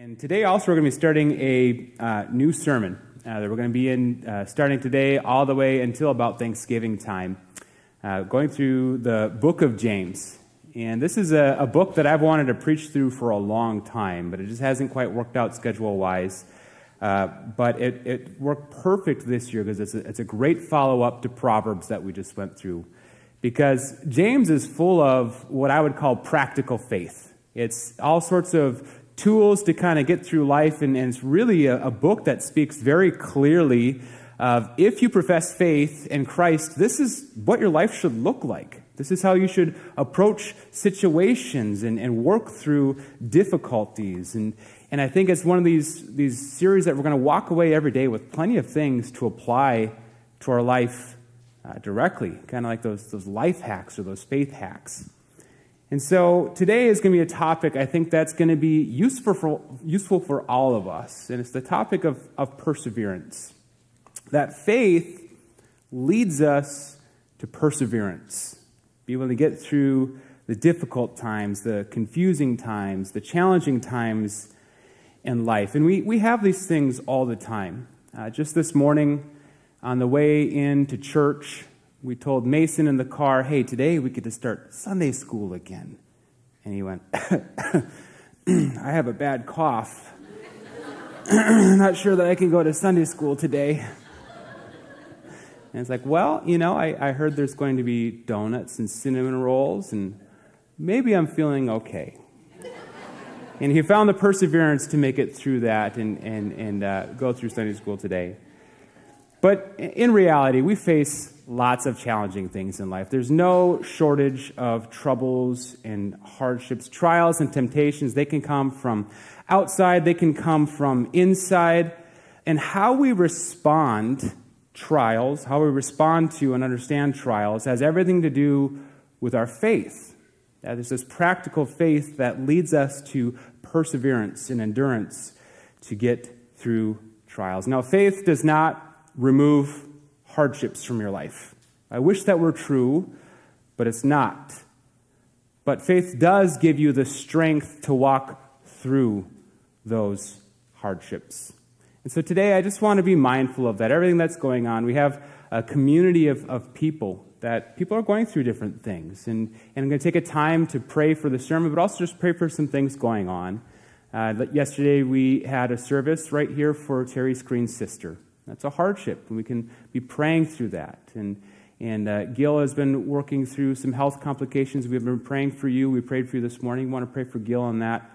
And today, also, we're going to be starting a uh, new sermon uh, that we're going to be in uh, starting today all the way until about Thanksgiving time, uh, going through the book of James. And this is a, a, book that I've wanted to preach through for a long time, but it just hasn't quite worked out schedule wise. Uh, but it, it, worked perfect this year because it's a, it's a great follow up to Proverbs that we just went through. Because James is full of what I would call practical faith. It's all sorts of tools to kind of get through life, and, and it's really a, a, book that speaks very clearly of if you profess faith in Christ, this is what your life should look like. This is how you should approach situations and, and work through difficulties. And, and I think it's one of these, these series that we're going to walk away every day with plenty of things to apply to our life uh, directly, kind of like those, those life hacks or those faith hacks. And so today is going to be a topic I think that's going to be useful for, useful for all of us. And it's the topic of, of perseverance. That faith leads us to perseverance. Be able to get through the difficult times, the confusing times, the challenging times in life. And we, we have these things all the time. Uh, just this morning, on the way into church, we told Mason in the car, hey, today we get to start Sunday school again. And he went, I have a bad cough. I'm not sure that I can go to Sunday school today. And it's like, well, you know, I, I heard there's going to be donuts and cinnamon rolls, and maybe I'm feeling okay. and he found the perseverance to make it through that and, and, and uh, go through Sunday school today. But in reality, we face lots of challenging things in life. There's no shortage of troubles and hardships, trials and temptations. They can come from outside, they can come from inside. And how we respond trials, how we respond to and understand trials, has everything to do with our faith. There's this practical faith that leads us to perseverance and endurance to get through trials. Now, faith does not remove hardships from your life. I wish that were true, but it's not. But faith does give you the strength to walk through those hardships. And so today I just want to be mindful of that, everything that's going on. We have a community of, of people that people are going through different things. And, and I'm going to take a time to pray for the sermon, but also just pray for some things going on. Uh, yesterday we had a service right here for Terry Screen's sister. That's a hardship, and we can be praying through that. And, and uh, Gil has been working through some health complications. We've been praying for you. We prayed for you this morning. We want to pray for Gil on that.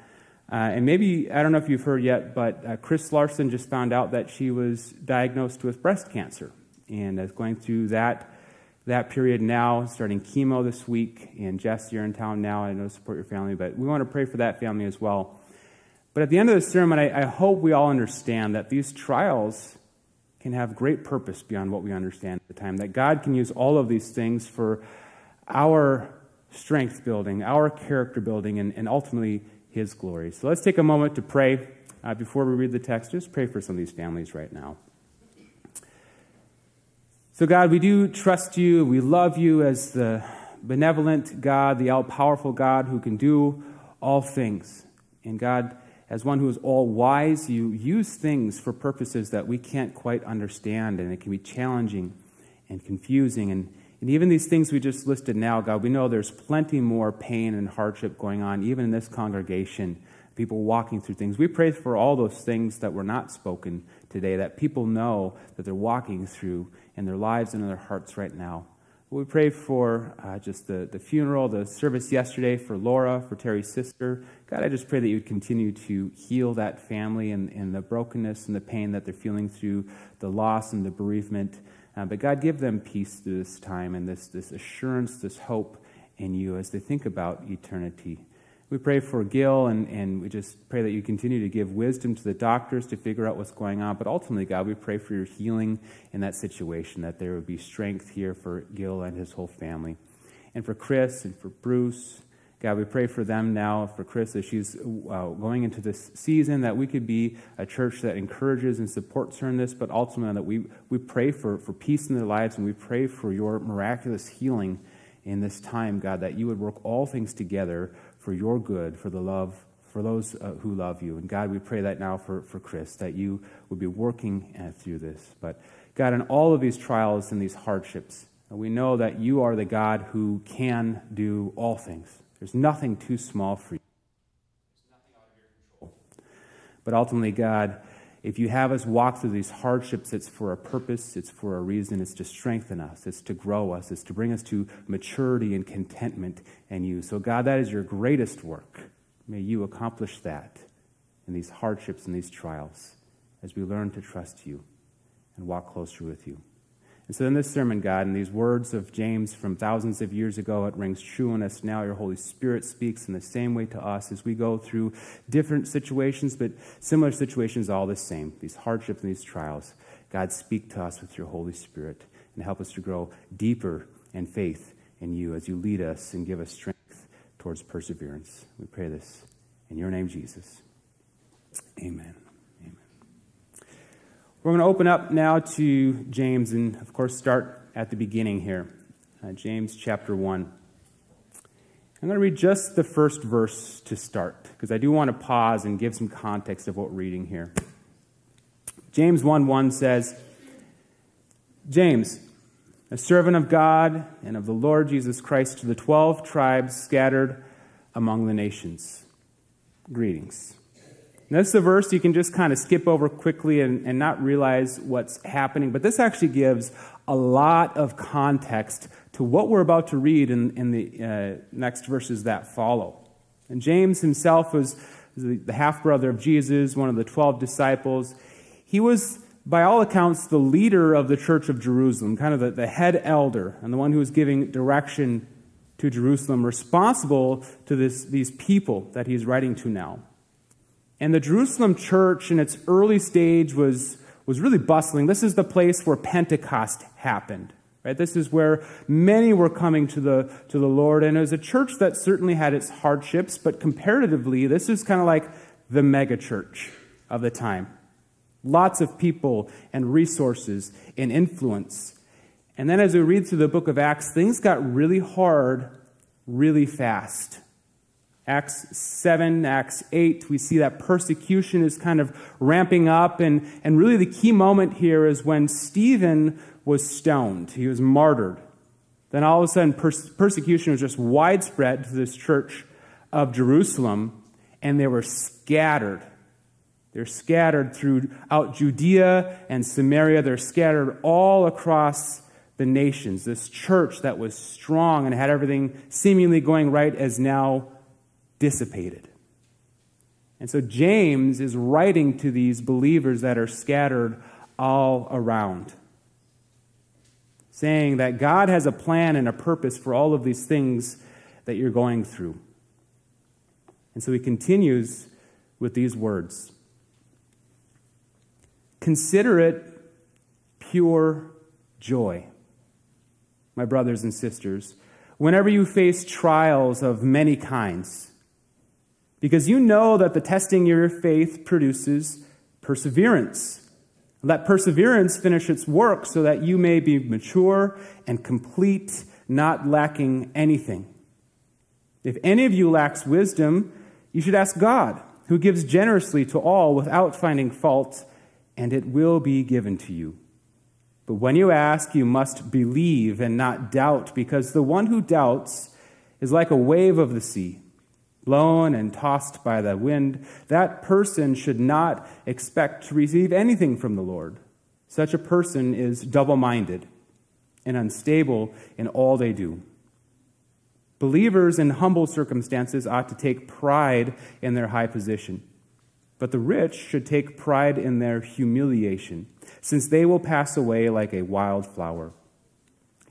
Uh, and maybe, I don't know if you've heard yet, but uh, Chris Larson just found out that she was diagnosed with breast cancer and is going through that, that period now, starting chemo this week. And Jess, you're in town now. I know to support your family, but we want to pray for that family as well. But at the end of the sermon, I, I hope we all understand that these trials can have great purpose beyond what we understand at the time. That God can use all of these things for our strength building, our character building, and, and ultimately His glory. So let's take a moment to pray uh, before we read the text. Just pray for some of these families right now. So, God, we do trust you. We love you as the benevolent God, the all powerful God who can do all things. And God, as one who is all wise, you use things for purposes that we can't quite understand, and it can be challenging and confusing. And, and even these things we just listed now, God, we know there's plenty more pain and hardship going on, even in this congregation, people walking through things. We pray for all those things that were not spoken today, that people know that they're walking through in their lives and in their hearts right now. We pray for uh, just the, the funeral, the service yesterday for Laura, for Terry's sister. God, I just pray that you would continue to heal that family and, and the brokenness and the pain that they're feeling through the loss and the bereavement. Uh, but God, give them peace through this time and this, this assurance, this hope in you as they think about eternity. We pray for Gil, and, and we just pray that you continue to give wisdom to the doctors to figure out what's going on. But ultimately, God, we pray for your healing in that situation, that there would be strength here for Gil and his whole family. And for Chris and for Bruce, God, we pray for them now, for Chris, as she's uh, going into this season, that we could be a church that encourages and supports her in this, but ultimately that we, we pray for, for peace in their lives and we pray for your miraculous healing in this time, God, that you would work all things together for your good, for the love for those uh, who love you. And God, we pray that now for, for Chris, that you would be working uh, through this. But God, in all of these trials and these hardships, we know that you are the God who can do all things. There's nothing too small for you. But ultimately, God, if you have us walk through these hardships, it's for a purpose, it's for a reason, it's to strengthen us, it's to grow us, it's to bring us to maturity and contentment in you. So, God, that is your greatest work. May you accomplish that in these hardships and these trials as we learn to trust you and walk closer with you. And so, in this sermon, God, in these words of James from thousands of years ago, it rings true in us now. Your Holy Spirit speaks in the same way to us as we go through different situations, but similar situations, all the same. These hardships and these trials. God, speak to us with your Holy Spirit and help us to grow deeper in faith in you as you lead us and give us strength towards perseverance. We pray this in your name, Jesus. Amen. We're going to open up now to James and, of course, start at the beginning here. Uh, James chapter 1. I'm going to read just the first verse to start because I do want to pause and give some context of what we're reading here. James 1 1 says, James, a servant of God and of the Lord Jesus Christ, to the 12 tribes scattered among the nations. Greetings. Now, this is a verse you can just kind of skip over quickly and, and not realize what's happening, but this actually gives a lot of context to what we're about to read in, in the uh, next verses that follow. And James himself was the half brother of Jesus, one of the 12 disciples. He was, by all accounts, the leader of the church of Jerusalem, kind of the, the head elder, and the one who was giving direction to Jerusalem, responsible to this, these people that he's writing to now. And the Jerusalem church in its early stage was, was really bustling. This is the place where Pentecost happened. Right? This is where many were coming to the, to the Lord. And it was a church that certainly had its hardships, but comparatively, this is kind of like the megachurch of the time. Lots of people and resources and influence. And then as we read through the book of Acts, things got really hard really fast. Acts 7, Acts 8, we see that persecution is kind of ramping up. And, and really, the key moment here is when Stephen was stoned, he was martyred. Then all of a sudden, pers- persecution was just widespread to this church of Jerusalem, and they were scattered. They're scattered throughout Judea and Samaria. They're scattered all across the nations. This church that was strong and had everything seemingly going right is now dissipated. And so James is writing to these believers that are scattered all around, saying that God has a plan and a purpose for all of these things that you're going through. And so he continues with these words Consider it pure joy, my brothers and sisters, whenever you face trials of many kinds because you know that the testing of your faith produces perseverance. Let perseverance finish its work so that you may be mature and complete, not lacking anything. If any of you lacks wisdom, you should ask God, who gives generously to all without finding fault, and it will be given to you. But when you ask, you must believe and not doubt, because the one who doubts is like a wave of the sea blown and tossed by the wind, that person should not expect to receive anything from the Lord. Such a person is double minded and unstable in all they do. Believers in humble circumstances ought to take pride in their high position, but the rich should take pride in their humiliation, since they will pass away like a wild flower.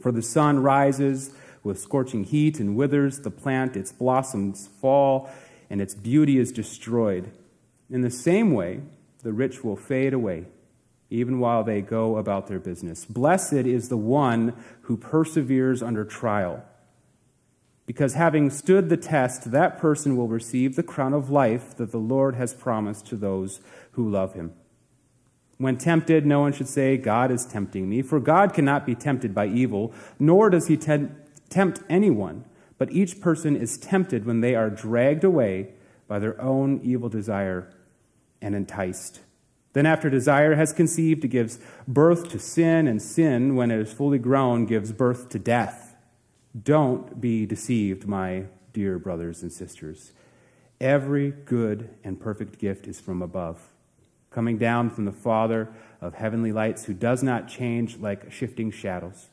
For the sun rises with scorching heat and withers the plant, its blossoms fall, and its beauty is destroyed. In the same way, the rich will fade away, even while they go about their business. Blessed is the one who perseveres under trial, because having stood the test, that person will receive the crown of life that the Lord has promised to those who love him. When tempted, no one should say, God is tempting me, for God cannot be tempted by evil, nor does he tempt tempt anyone, but each person is tempted when they are dragged away by their own evil desire and enticed. Then, after desire has conceived, it gives birth to sin, and sin, when it is fully grown, gives birth to death. Don't be deceived, my dear brothers and sisters. Every good and perfect gift is from above, coming down from the Father of heavenly lights, who does not change like shifting shadows.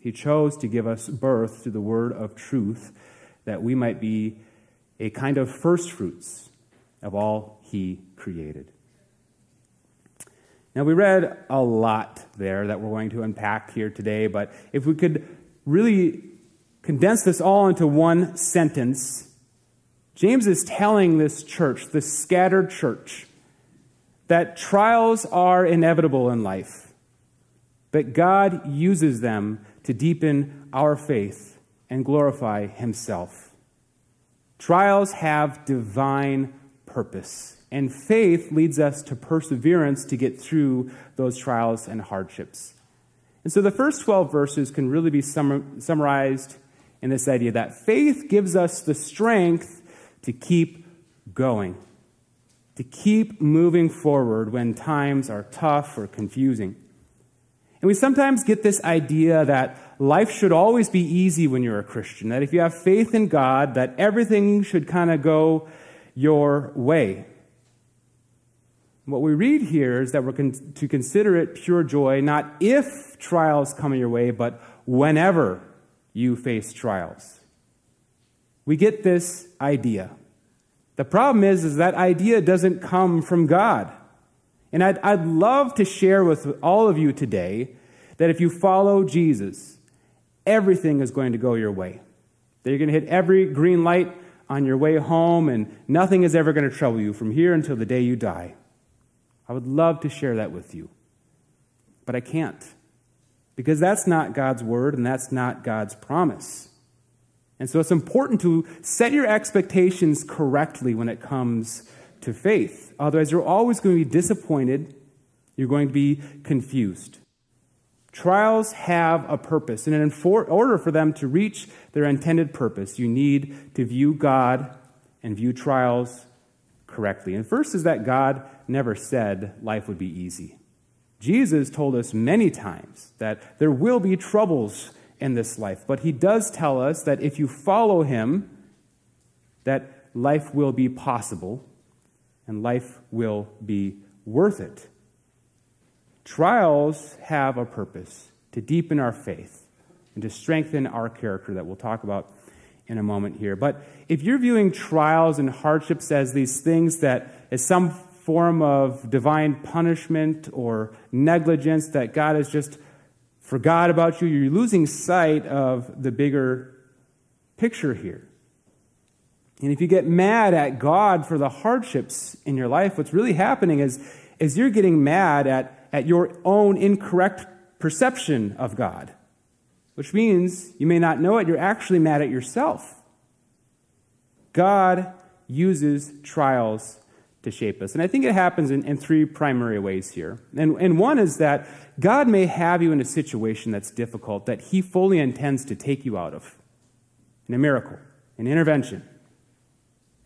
He chose to give us birth to the word of truth, that we might be a kind of first fruits of all he created. Now, we read a lot there that we're going to unpack here today, but if we could really condense this all into one sentence, James is telling this church, this scattered church, that trials are inevitable in life, but God uses them to deepen our faith and glorify Himself. Trials have divine purpose. And faith leads us to perseverance to get through those trials and hardships. And so the first 12 verses can really be summarized in this idea that faith gives us the strength to keep going, to keep moving forward when times are tough or confusing. And we sometimes get this idea that life should always be easy when you're a Christian, that if you have faith in God, that everything should kind of go your way. What we read here is that we're con- to consider it pure joy, not if trials come your way, but whenever you face trials. We get this idea. The problem is, is that idea doesn't come from God. And I'd, I'd love to share with all of you today that if you follow Jesus, everything is going to go your way. That you're going to hit every green light on your way home, and nothing is ever going to trouble you from here until the day you die. I would love to share that with you, but I can't because that's not God's word and that's not God's promise. And so it's important to set your expectations correctly when it comes to faith. Otherwise, you're always going to be disappointed. You're going to be confused. Trials have a purpose, and in order for them to reach their intended purpose, you need to view God and view trials correctly. And first is that God never said life would be easy. Jesus told us many times that there will be troubles in this life, but he does tell us that if you follow him, that life will be possible and life will be worth it. Trials have a purpose to deepen our faith and to strengthen our character that we'll talk about in a moment here. But if you're viewing trials and hardships as these things that, as some form of divine punishment or negligence that God has just forgot about you, you're losing sight of the bigger picture here. And if you get mad at God for the hardships in your life, what's really happening is, is you're getting mad at at your own incorrect perception of God, which means you may not know it, you're actually mad at yourself. God uses trials to shape us. And I think it happens in, in three primary ways here. And, and one is that God may have you in a situation that's difficult that He fully intends to take you out of in a miracle, an intervention.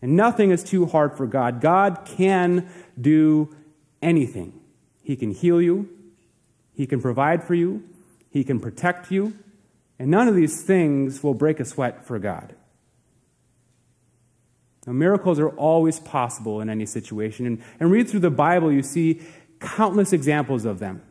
And nothing is too hard for God. God can do anything. He can heal you, He can provide for you, He can protect you, and none of these things will break a sweat for God. Now, miracles are always possible in any situation. And, and read through the Bible, you see countless examples of them,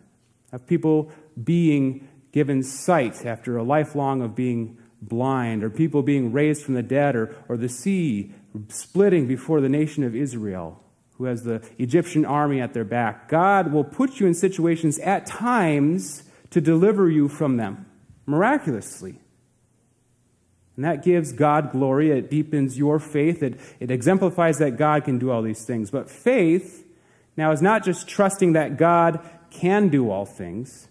of people being given sight after a lifelong of being blind, or people being raised from the dead, or, or the sea splitting before the nation of Israel who has the Egyptian army at their back. God will put you in situations at times to deliver you from them miraculously. And that gives God glory. It deepens your faith. It, it exemplifies that God can do all these things. But faith now is not just trusting that God can do all things,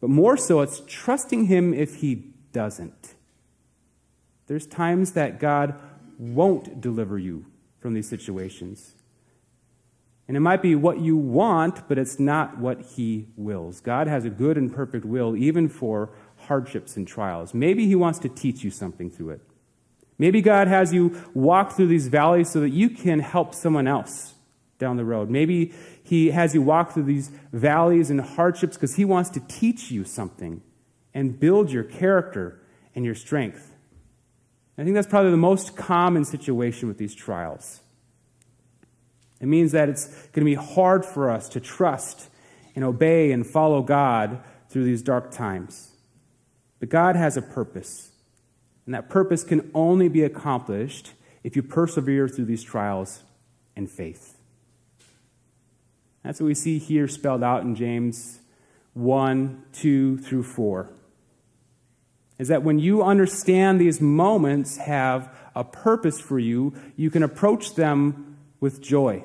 but more so, it's trusting Him if He doesn't. There's times that God won't deliver you from these situations. And it might be what you want, but it's not what He wills. God has a good and perfect will, even for hardships and trials. Maybe He wants to teach you something through it. Maybe God has you walk through these valleys so that you can help someone else down the road. Maybe He has you walk through these valleys and hardships because He wants to teach you something and build your character and your strength. I think that's probably the most common situation with these trials. It means that it's going to be hard for us to trust and obey and follow God through these dark times. But God has a purpose, and that purpose can only be accomplished if you persevere through these trials in faith. That's what we see here spelled out in James 1, 2 through 4 is that when you understand these moments have a purpose for you, you can approach them with joy.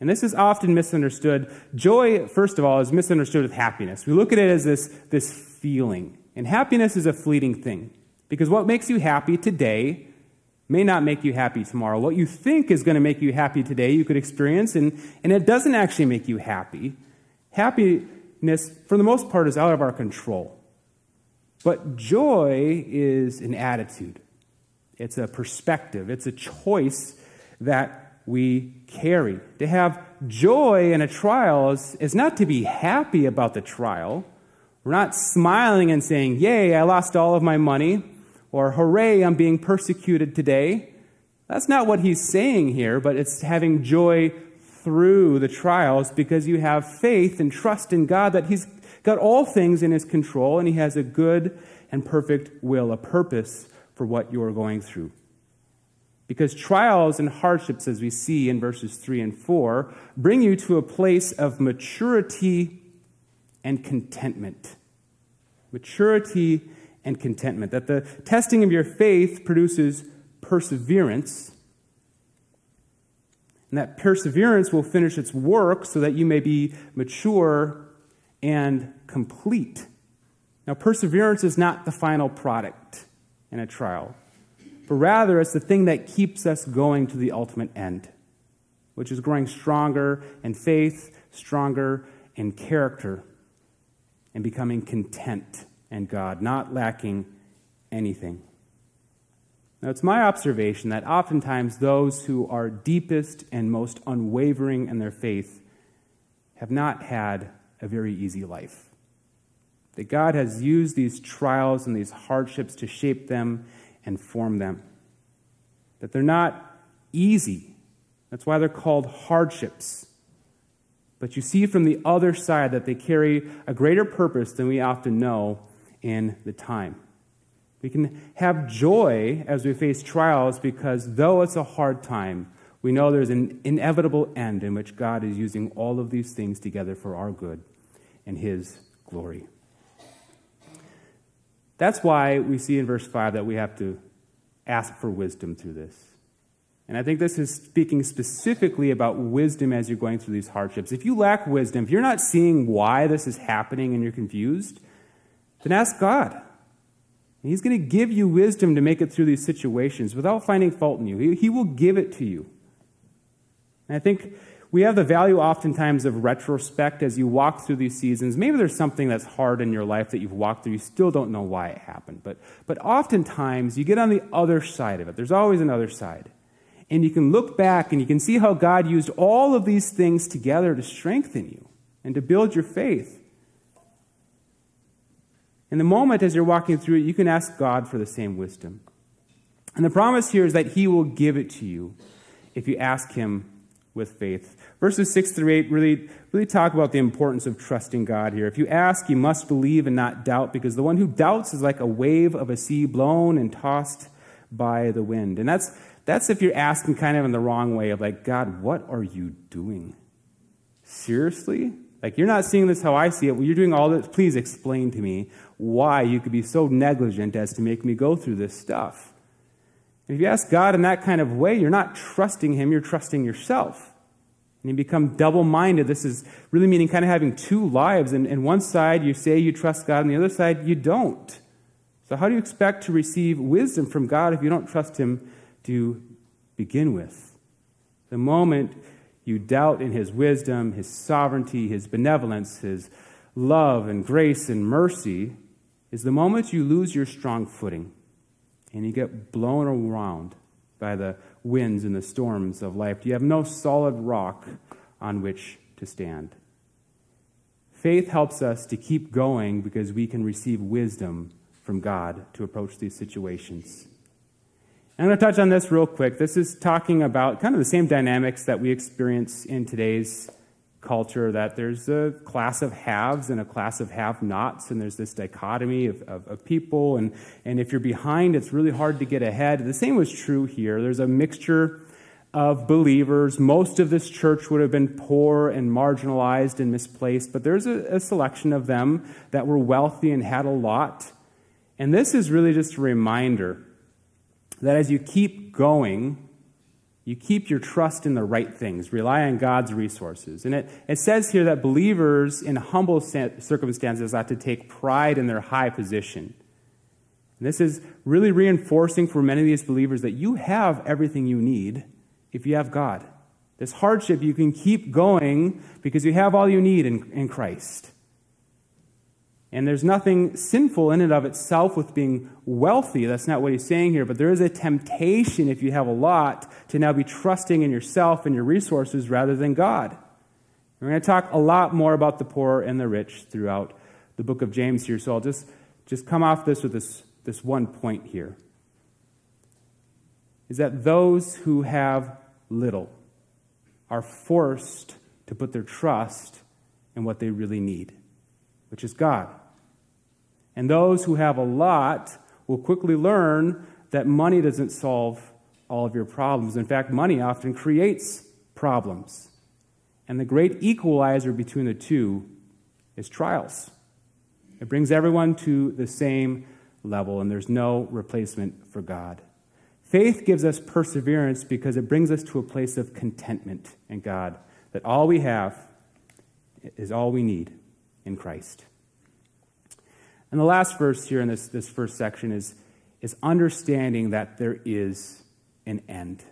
And this is often misunderstood. Joy, first of all, is misunderstood with happiness. We look at it as this, this feeling. And happiness is a fleeting thing. Because what makes you happy today may not make you happy tomorrow. What you think is going to make you happy today, you could experience, and, and it doesn't actually make you happy. Happiness, for the most part, is out of our control. But joy is an attitude, it's a perspective, it's a choice that we carry. To have joy in a trial is, is not to be happy about the trial. We're not smiling and saying, Yay, I lost all of my money, or Hooray, I'm being persecuted today. That's not what he's saying here, but it's having joy through the trials because you have faith and trust in God that He's got all things in his control, and he has a good and perfect will, a purpose for what you are going through. Because trials and hardships, as we see in verses 3 and 4, bring you to a place of maturity and contentment. Maturity and contentment. That the testing of your faith produces perseverance. And that perseverance will finish its work so that you may be mature and complete. Now, perseverance is not the final product in a trial, but rather it's the thing that keeps us going to the ultimate end, which is growing stronger in faith, stronger in character, and becoming content in God, not lacking anything. Now, it's my observation that oftentimes those who are deepest and most unwavering in their faith have not had a very easy life. That God has used these trials and these hardships to shape them and form them. That they're not easy. That's why they're called hardships. But you see from the other side that they carry a greater purpose than we often know in the time. We can have joy as we face trials because though it's a hard time, we know there's an inevitable end in which God is using all of these things together for our good and His glory. That's why we see in verse 5 that we have to ask for wisdom through this. And I think this is speaking specifically about wisdom as you're going through these hardships. If you lack wisdom, if you're not seeing why this is happening and you're confused, then ask God. And He's going to give you wisdom to make it through these situations without finding fault in you. He, he will give it to you. And I think we have the value oftentimes of retrospect as you walk through these seasons. Maybe there's something that's hard in your life that you've walked through, you still don't know why it happened. But, but oftentimes you get on the other side of it. There's always another side. And you can look back and you can see how God used all of these things together to strengthen you and to build your faith. In the moment as you're walking through it, you can ask God for the same wisdom. And the promise here is that He will give it to you if you ask Him with faith. Verses 6 through 8 really, really talk about the importance of trusting God here. If you ask, you must believe and not doubt, because the one who doubts is like a wave of a sea blown and tossed by the wind. And that's, that's if you're asking kind of in the wrong way of like, God, what are you doing? Seriously? Like, you're not seeing this how I see it. Well, you're doing all this. Please explain to me why you could be so negligent as to make me go through this stuff. And if you ask God in that kind of way, you're not trusting Him, you're trusting yourself. And you become double minded. This is really meaning kind of having two lives. And, and one side you say you trust God, and the other side you don't. So, how do you expect to receive wisdom from God if you don't trust Him to begin with? The moment you doubt in His wisdom, His sovereignty, His benevolence, His love and grace and mercy is the moment you lose your strong footing and you get blown around by the winds and the storms of life. You have no solid rock on which to stand. Faith helps us to keep going because we can receive wisdom from God to approach these situations. I'm going to touch on this real quick. This is talking about kind of the same dynamics that we experience in today's culture that there's a class of haves and a class of have nots, and there's this dichotomy of, of, of, people. And, and if you're behind, it's really hard to get ahead. The same was true here. There's a mixture of believers. Most of this church would have been poor and marginalized and misplaced, but there's a, a selection of them that were wealthy and had a lot. And this is really just a reminder that as you keep going, you keep your trust in the right things, rely on God's resources. And it, it says here that believers in humble circumstances ought to take pride in their high position. And this is really reinforcing for many of these believers that you have everything you need if you have God. This hardship, you can keep going because you have all you need in, in Christ. And there's nothing sinful in and of itself with being wealthy. That's not what he's saying here. But there is a temptation, if you have a lot, to now be trusting in yourself and your resources rather than God. We're going to talk a lot more about the poor and the rich throughout the book of James here. So I'll just, just come off this with this, this one point here. Is that those who have little are forced to put their trust in what they really need, which is God. And those who have a lot will quickly learn that money doesn't solve all of your problems. In fact, money often creates problems. And the great equalizer between the two is trials. It brings everyone to the same level, and there's no replacement for God. Faith gives us perseverance because it brings us to a place of contentment in God, that all we have is all we need in Christ. And the last verse here in this, this first section is, is understanding that there is an end.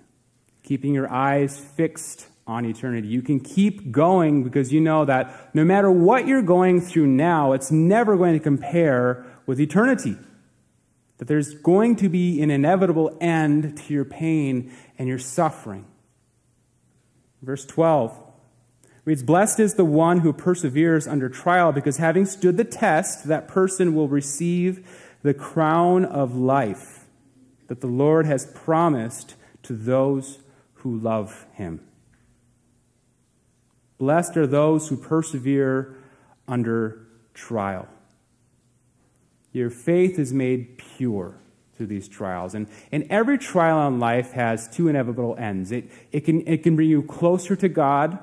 Keeping your eyes fixed on eternity. You can keep going because you know that no matter what you're going through now, it's never going to compare with eternity that there's going to be an inevitable end to your pain and your suffering. Verse 12 reads Blessed is the one who perseveres under trial, because having stood the test, that person will receive the crown of life that the Lord has promised to those who love him. Blessed are those who persevere under trial. Your faith is made pure through these trials. And, and every trial in life has two inevitable ends. It, it, can, it can bring you closer to God,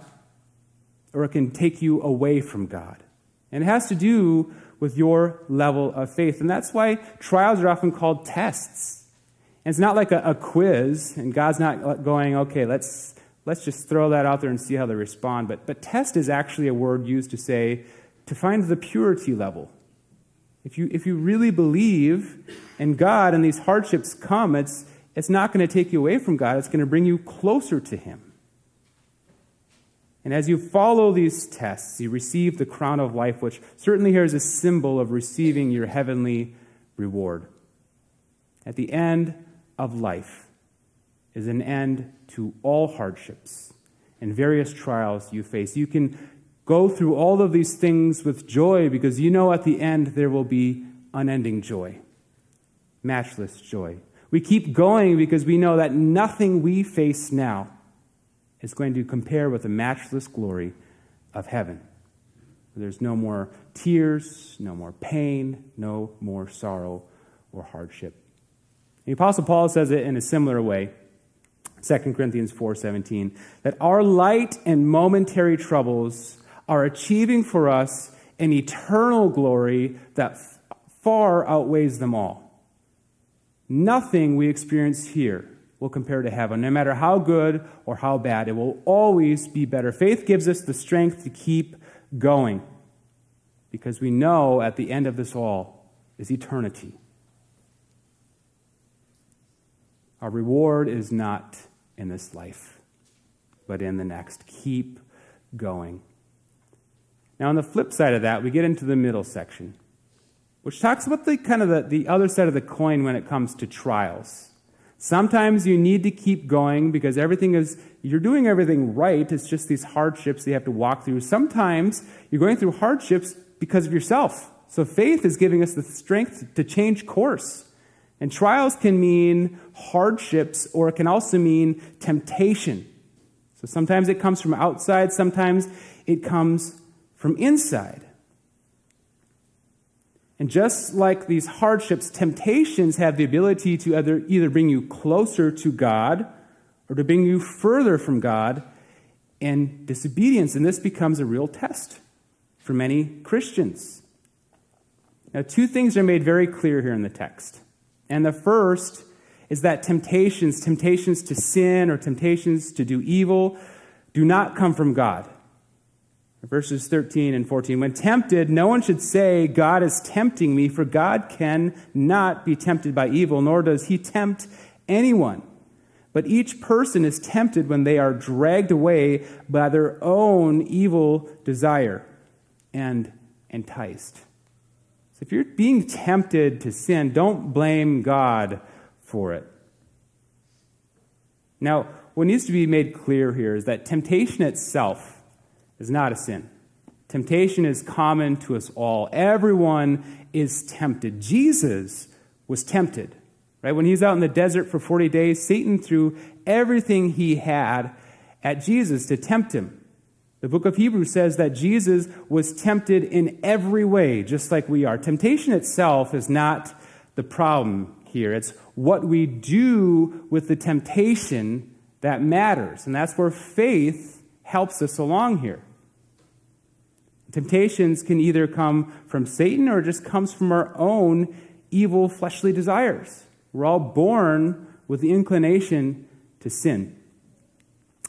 or it can take you away from God. And it has to do with your level of faith. And that's why trials are often called tests. And it's not like a, a quiz, and God's not going, okay, let's, let's just throw that out there and see how they respond. But, but test is actually a word used to say to find the purity level if you, if you really believe in God and these hardships come, it's, it's not going to take you away from God, it's going to bring you closer to Him. And as you follow these tests, you receive the crown of life, which certainly here is a symbol of receiving your heavenly reward. At the end of life is an end to all hardships and various trials you face. You can Go through all of these things with joy because you know at the end there will be unending joy, matchless joy. We keep going because we know that nothing we face now is going to compare with the matchless glory of heaven. There's no more tears, no more pain, no more sorrow or hardship. The Apostle Paul says it in a similar way. 2 Corinthians 4:17 that our light and momentary troubles are achieving for us an eternal glory that far outweighs them all. Nothing we experience here will compare to heaven. No matter how good or how bad, it will always be better. Faith gives us the strength to keep going because we know at the end of this all is eternity. Our reward is not in this life, but in the next. Keep going. Now, on the flip side of that, we get into the middle section, which talks about the kind of the, the other side of the coin when it comes to trials. Sometimes you need to keep going because everything is, you're doing everything right. It's just these hardships you have to walk through. Sometimes you're going through hardships because of yourself. So faith is giving us the strength to change course. And trials can mean hardships or it can also mean temptation. So sometimes it comes from outside, sometimes it comes from inside. And just like these hardships, temptations have the ability to either, either bring you closer to God or to bring you further from God and disobedience. And this becomes a real test for many Christians. Now, two things are made very clear here in the text. And the first is that temptations, temptations to sin or temptations to do evil, do not come from God. Verses 13 and 14. When tempted, no one should say, God is tempting me, for God can not be tempted by evil, nor does he tempt anyone. But each person is tempted when they are dragged away by their own evil desire and enticed. So if you're being tempted to sin, don't blame God for it. Now, what needs to be made clear here is that temptation itself is not a sin. Temptation is common to us all. Everyone is tempted. Jesus was tempted. Right? When he's out in the desert for 40 days, Satan threw everything he had at Jesus to tempt him. The book of Hebrews says that Jesus was tempted in every way, just like we are. Temptation itself is not the problem here. It's what we do with the temptation that matters. And that's where faith helps us along here. Temptations can either come from Satan or just comes from our own evil fleshly desires. We're all born with the inclination to sin.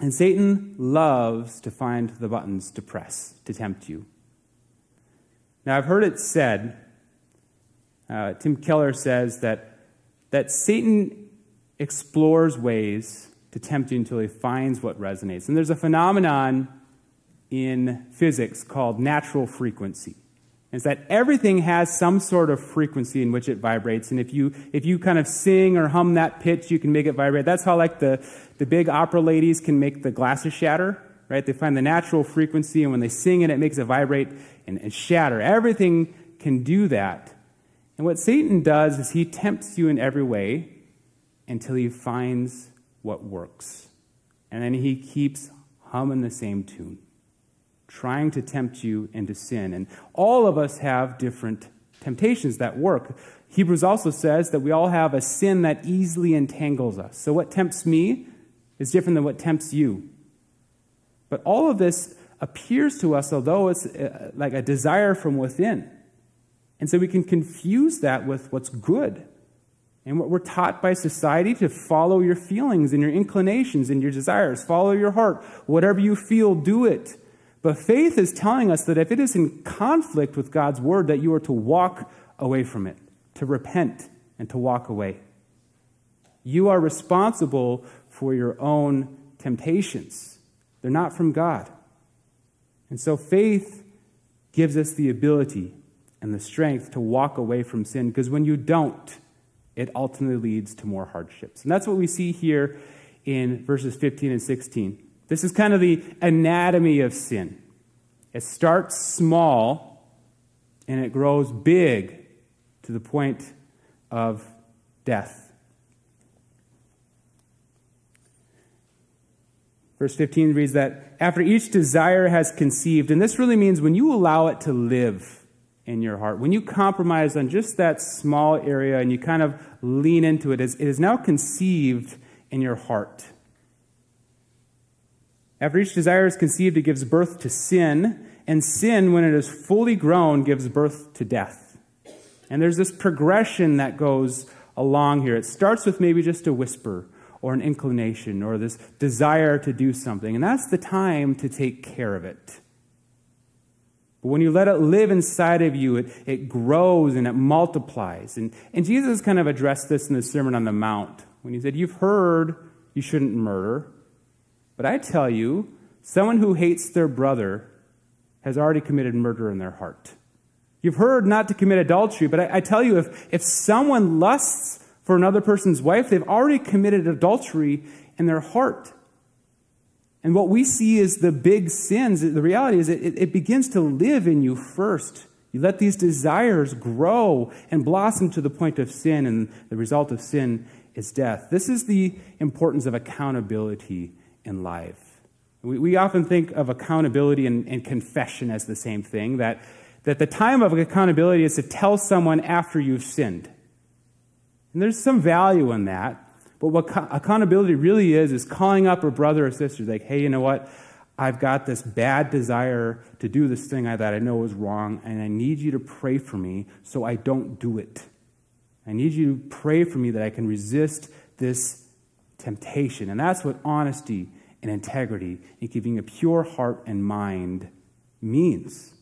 And Satan loves to find the buttons to press to tempt you. Now, I've heard it said, uh, Tim Keller says that, that Satan explores ways to tempt you until he finds what resonates. And there's a phenomenon in physics called natural frequency. Is that everything has some sort of frequency in which it vibrates, and if you if you kind of sing or hum that pitch, you can make it vibrate. That's how like the the big opera ladies can make the glasses shatter, right? They find the natural frequency, and when they sing it, it makes it vibrate and, and shatter. Everything can do that. And what Satan does is he tempts you in every way until he finds what works, and then he keeps humming the same tune trying to tempt you into sin. And all of us have different temptations that work. Hebrews also says that we all have a sin that easily entangles us. So, what tempts me is different than what tempts you. But all of this appears to us, although it's uh, like a desire from within. And so we can confuse that with what's good. And what we're taught by society to follow your feelings and your inclinations and your desires. Follow your heart. Whatever you feel, do it. But faith is telling us that if it is in conflict with God's word, that you are to walk away from it, to repent and to walk away. You are responsible for your own temptations. They're not from God. And so faith gives us the ability and the strength to walk away from sin because when you don't, it ultimately leads to more hardships. And that's what we see here in verses 15 and 16. This is kind of the anatomy of sin. It starts small and it grows big to the point of death. Verse 15 reads that after each desire has conceived, and this really means when you allow it to live in your heart, when you compromise on just that small area and you kind of lean into it, it is now conceived in your heart. After each desire is conceived, it gives birth to sin, and sin, when it is fully grown, gives birth to death. And there's this progression that goes along here. It starts with maybe just a whisper or an inclination or this desire to do something, and that's the time to take care of it. But when you let it live inside of you, it, it grows and it multiplies. And, and Jesus kind of addressed this in the Sermon on the Mount when he said, You've heard you shouldn't murder. But I tell you, someone who hates their brother has already committed murder in their heart. You've heard not to commit adultery, but I, I tell you, if, if someone lusts for another person's wife, they've already committed adultery in their heart. And what we see is the big sins. The reality is it, it begins to live in you first. You let these desires grow and blossom to the point of sin, and the result of sin is death. This is the importance of accountability in life. We, we often think of accountability and, and confession as the same thing, that, that the time of accountability is to tell someone after you've sinned. And there's some value in that. But what accountability really is, is calling up a brother or sister, like, hey, you know what? I've got this bad desire to do this thing that I know is wrong, and I need you to pray for me so I don't do it. I need you to pray for me that I can resist this temptation. And that's what honesty and integrity and keeping a pure heart and mind means.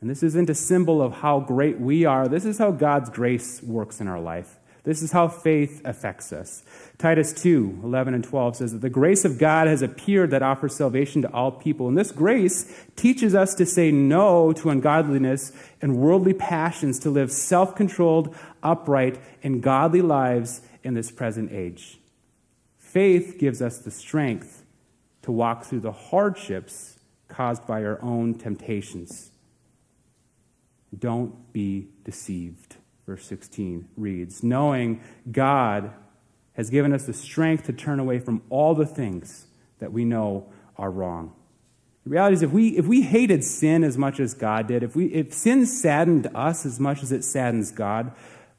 And this isn't a symbol of how great we are. This is how God's grace works in our life. This is how faith affects us. Titus 2 11 and 12 says that the grace of God has appeared that offers salvation to all people. And this grace teaches us to say no to ungodliness and worldly passions, to live self controlled, upright, and godly lives in this present age. Faith gives us the strength to walk through the hardships caused by our own temptations. Don't be deceived verse 16 reads Knowing God has given us the strength to turn away from all the things that we know are wrong. The reality is, if we, if we hated sin as much as God did, if, we, if sin saddened us as much as it saddens God,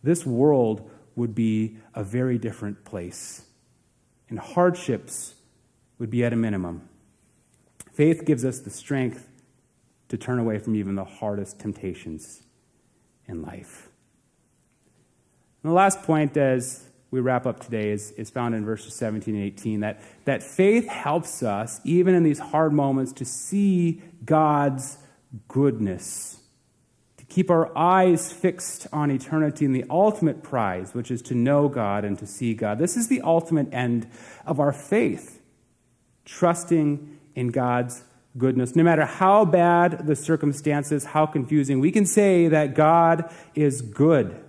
this world would be a very different place. And hardships would be at a minimum. Faith gives us the strength to turn away from even the hardest temptations in life. And the last point as we wrap up today is, is found in verses 17 and 18 that, that faith helps us, even in these hard moments, to see God's goodness, keep our eyes fixed on eternity and the ultimate prize, which is to know God and to see God. This is the ultimate end of our faith, trusting in God's goodness. No matter how bad the circumstances, how confusing, we can say that God is good.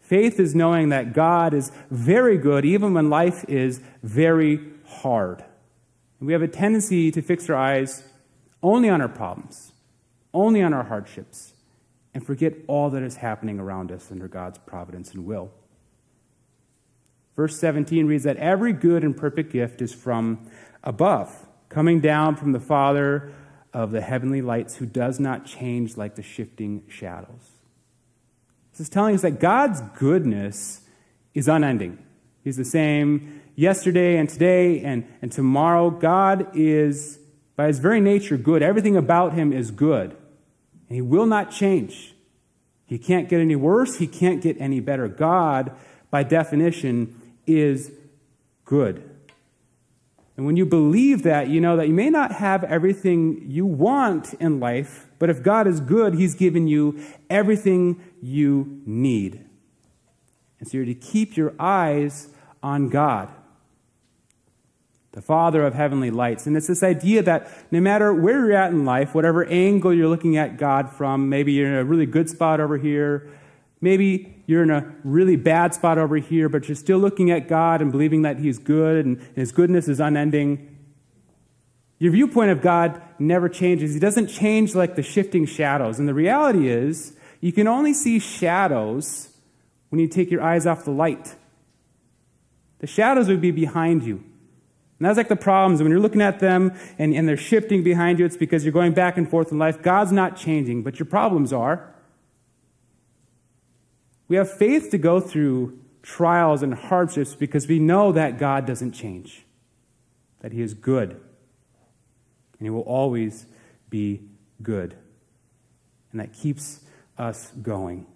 Faith is knowing that God is very good even when life is very hard. We have a tendency to fix our eyes only on our problems, only on our hardships, and forget all that is happening around us under God's providence and will. Verse 17 reads that every good and perfect gift is from above, coming down from the Father of the heavenly lights, who does not change like the shifting shadows. This is telling us that God's goodness is unending. He's the same yesterday and today and, and tomorrow. God is, by his very nature, good. Everything about him is good. And he will not change. He can't get any worse. He can't get any better. God, by definition, is good. And when you believe that, you know that you may not have everything you want in life, but if God is good, He's given you everything you need. And so you're to keep your eyes on God, the Father of heavenly lights. And it's this idea that no matter where you're at in life, whatever angle you're looking at God from, maybe you're in a really good spot over here, maybe you're in a really bad spot over here, but you're still looking at God and believing that He's good and His goodness is unending. Your viewpoint of God never changes. He doesn't change like the shifting shadows. And the reality is, you can only see shadows when you take your eyes off the light. The shadows would be behind you. And that's like the problems. When you're looking at them and, and they're shifting behind you, it's because you're going back and forth in life. God's not changing, but your problems are. We have faith to go through trials and hardships because we know that God doesn't change, that He is good, and He will always be good. And that keeps us going.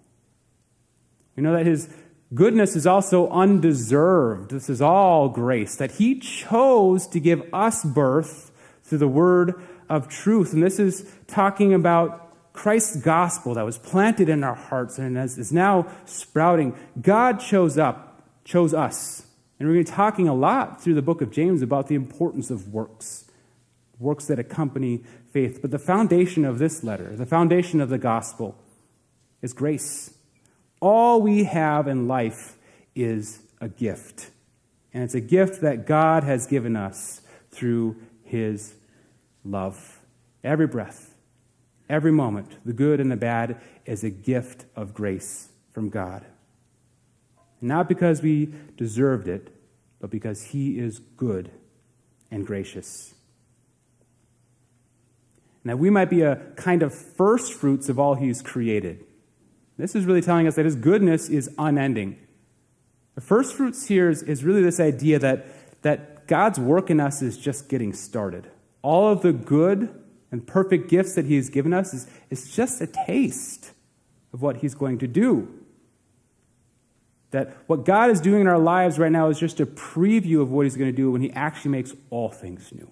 We know that His goodness is also undeserved. This is all grace, that He chose to give us birth through the word of truth. And this is talking about Christ's gospel that was planted in our hearts and is now sprouting, God chose up, chose us. And we're going to be talking a lot through the book of James about the importance of works. works that accompany faith. But the foundation of this letter, the foundation of the gospel, is grace. All we have in life is a gift. And it's a gift that God has given us through his love. Every breath, every moment, the good and the bad, is a gift of grace from God. Not because we deserved it, but because he is good and gracious. Now, we might be a kind of first fruits of all he's created. This is really telling us that his goodness is unending. The first fruits here is, is really this idea that, that God's work in us is just getting started. All of the good and perfect gifts that he has given us is, is just a taste of what he's going to do. That what God is doing in our lives right now is just a preview of what he's going to do when he actually makes all things new.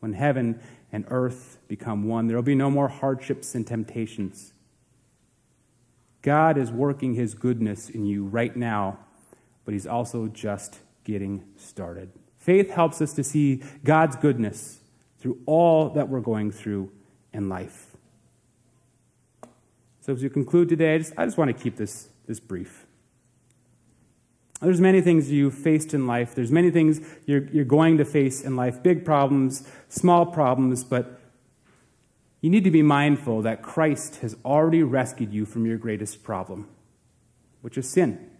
When heaven and earth become one, there will be no more hardships and temptations. God is working his goodness in you right now, but he's also just getting started. Faith helps us to see God's goodness through all that we're going through in life. So, as we conclude today, I just, I just want to keep this, this brief. There's many things you've faced in life. There's many things you're, you're going to face in life big problems, small problems, but you need to be mindful that Christ has already rescued you from your greatest problem, which is sin.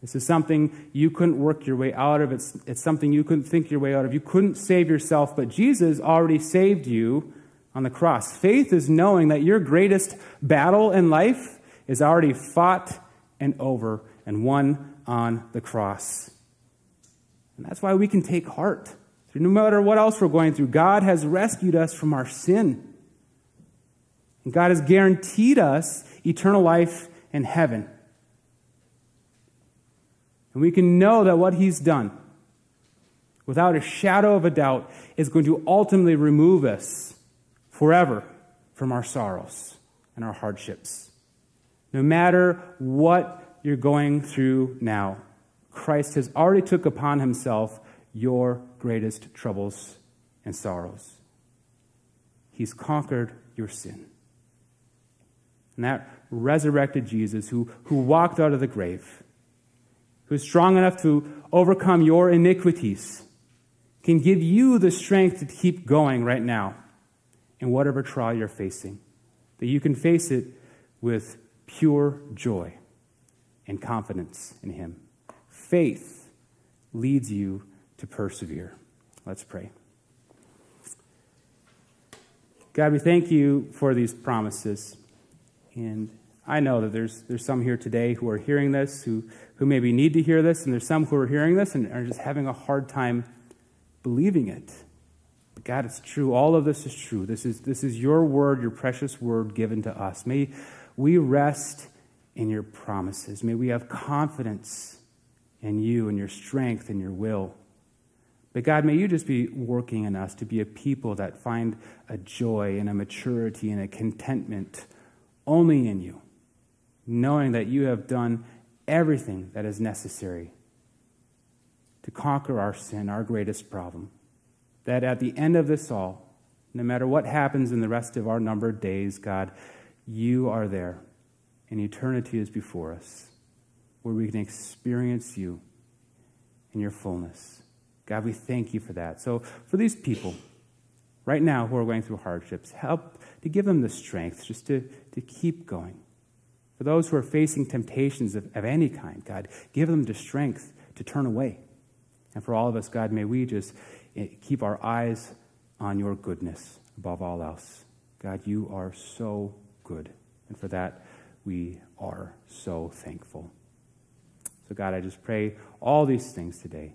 This is something you couldn't work your way out of. It's, it's something you couldn't think your way out of. You couldn't save yourself, but Jesus already saved you on the cross. Faith is knowing that your greatest battle in life is already fought and over and won on the cross. And that's why we can take heart. No matter what else we're going through, God has rescued us from our sin. And God has guaranteed us eternal life in heaven. And we can know that what He's done, without a shadow of a doubt, is going to ultimately remove us forever from our sorrows and our hardships. No matter what you're going through now, Christ has already took upon himself your greatest troubles and sorrows. He's conquered your sin. And that resurrected Jesus, who, who walked out of the grave, who is strong enough to overcome your iniquities, can give you the strength to keep going right now in whatever trial you're facing. That you can face it with pure joy and confidence in Him. Faith leads you to persevere. Let's pray. God, we thank you for these promises. And I know that there's, there's some here today who are hearing this, who, who maybe need to hear this, and there's some who are hearing this and are just having a hard time believing it. But God, it's true. All of this is true. This is, this is your word, your precious word given to us. May we rest in your promises. May we have confidence in you and your strength and your will. But God, may you just be working in us to be a people that find a joy and a maturity and a contentment only in you, knowing that you have done everything that is necessary to conquer our sin, our greatest problem. That at the end of this all, no matter what happens in the rest of our numbered days, God, you are there, and eternity is before us, where we can experience you in your fullness. God, we thank you for that. So, for these people right now who are going through hardships, help to give them the strength just to, to keep going. For those who are facing temptations of, of any kind, God, give them the strength to turn away. And for all of us, God, may we just eh, keep our eyes on your goodness above all else. God, you are so good. And for that, we are so thankful. So, God, I just pray all these things today.